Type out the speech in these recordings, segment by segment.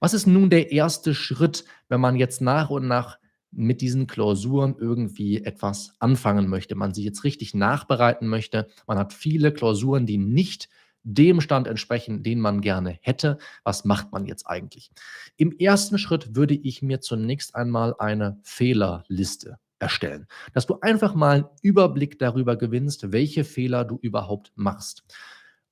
Was ist nun der erste Schritt, wenn man jetzt nach und nach mit diesen Klausuren irgendwie etwas anfangen möchte, man sie jetzt richtig nachbereiten möchte. Man hat viele Klausuren, die nicht dem Stand entsprechen, den man gerne hätte. Was macht man jetzt eigentlich? Im ersten Schritt würde ich mir zunächst einmal eine Fehlerliste erstellen, dass du einfach mal einen Überblick darüber gewinnst, welche Fehler du überhaupt machst.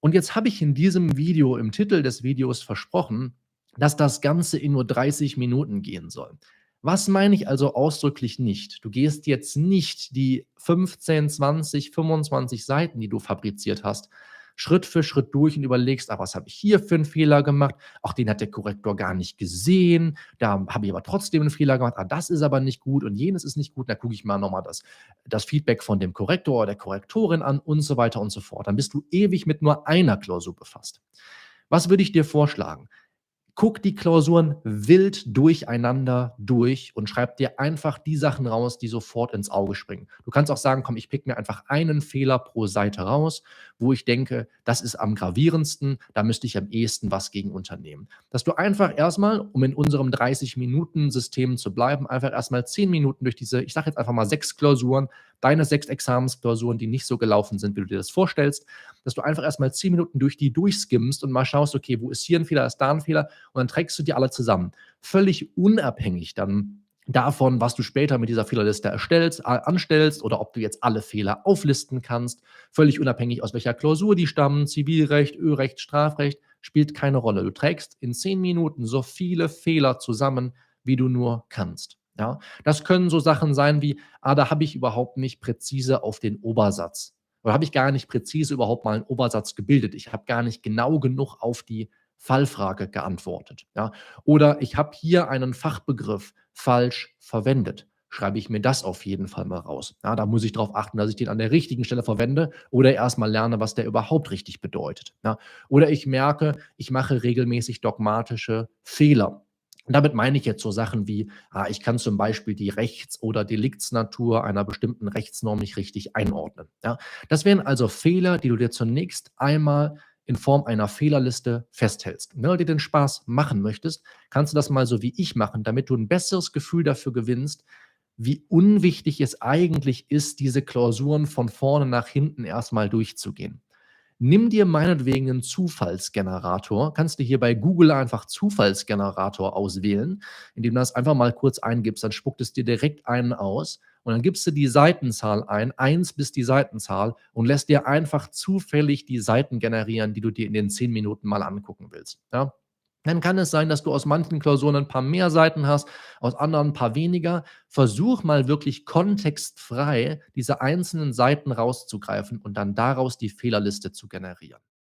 Und jetzt habe ich in diesem Video, im Titel des Videos versprochen, dass das Ganze in nur 30 Minuten gehen soll. Was meine ich also ausdrücklich nicht? Du gehst jetzt nicht die 15, 20, 25 Seiten, die du fabriziert hast, Schritt für Schritt durch und überlegst, ach, was habe ich hier für einen Fehler gemacht? Ach, den hat der Korrektor gar nicht gesehen. Da habe ich aber trotzdem einen Fehler gemacht. Ah, das ist aber nicht gut und jenes ist nicht gut. Da gucke ich mal nochmal das, das Feedback von dem Korrektor oder der Korrektorin an und so weiter und so fort. Dann bist du ewig mit nur einer Klausur befasst. Was würde ich dir vorschlagen? Guck die Klausuren wild durcheinander durch und schreib dir einfach die Sachen raus, die sofort ins Auge springen. Du kannst auch sagen, komm, ich pick mir einfach einen Fehler pro Seite raus, wo ich denke, das ist am gravierendsten, da müsste ich am ehesten was gegen unternehmen. Dass du einfach erstmal, um in unserem 30-Minuten-System zu bleiben, einfach erstmal 10 Minuten durch diese, ich sage jetzt einfach mal sechs Klausuren, deine sechs Examensklausuren, die nicht so gelaufen sind, wie du dir das vorstellst, dass du einfach erstmal 10 Minuten durch die durchskimmst und mal schaust, okay, wo ist hier ein Fehler, ist da ein Fehler und dann trägst du die alle zusammen. Völlig unabhängig dann davon, was du später mit dieser Fehlerliste erstellst, anstellst oder ob du jetzt alle Fehler auflisten kannst, völlig unabhängig aus welcher Klausur die stammen, Zivilrecht, Örecht, Strafrecht, spielt keine Rolle. Du trägst in 10 Minuten so viele Fehler zusammen, wie du nur kannst. Ja, das können so Sachen sein wie, ah, da habe ich überhaupt nicht präzise auf den Obersatz oder habe ich gar nicht präzise überhaupt mal einen Obersatz gebildet. Ich habe gar nicht genau genug auf die Fallfrage geantwortet. Ja? Oder ich habe hier einen Fachbegriff falsch verwendet. Schreibe ich mir das auf jeden Fall mal raus. Ja, da muss ich darauf achten, dass ich den an der richtigen Stelle verwende oder erstmal lerne, was der überhaupt richtig bedeutet. Ja? Oder ich merke, ich mache regelmäßig dogmatische Fehler. Und damit meine ich jetzt so Sachen wie, ah, ich kann zum Beispiel die Rechts- oder Deliktsnatur einer bestimmten Rechtsnorm nicht richtig einordnen. Ja? Das wären also Fehler, die du dir zunächst einmal in Form einer Fehlerliste festhältst. Wenn du dir den Spaß machen möchtest, kannst du das mal so wie ich machen, damit du ein besseres Gefühl dafür gewinnst, wie unwichtig es eigentlich ist, diese Klausuren von vorne nach hinten erstmal durchzugehen. Nimm dir meinetwegen einen Zufallsgenerator. Kannst du hier bei Google einfach Zufallsgenerator auswählen, indem du das einfach mal kurz eingibst, dann spuckt es dir direkt einen aus und dann gibst du die Seitenzahl ein, 1 bis die Seitenzahl und lässt dir einfach zufällig die Seiten generieren, die du dir in den 10 Minuten mal angucken willst. Ja? Dann kann es sein, dass du aus manchen Klausuren ein paar mehr Seiten hast, aus anderen ein paar weniger. Versuch mal wirklich kontextfrei diese einzelnen Seiten rauszugreifen und dann daraus die Fehlerliste zu generieren.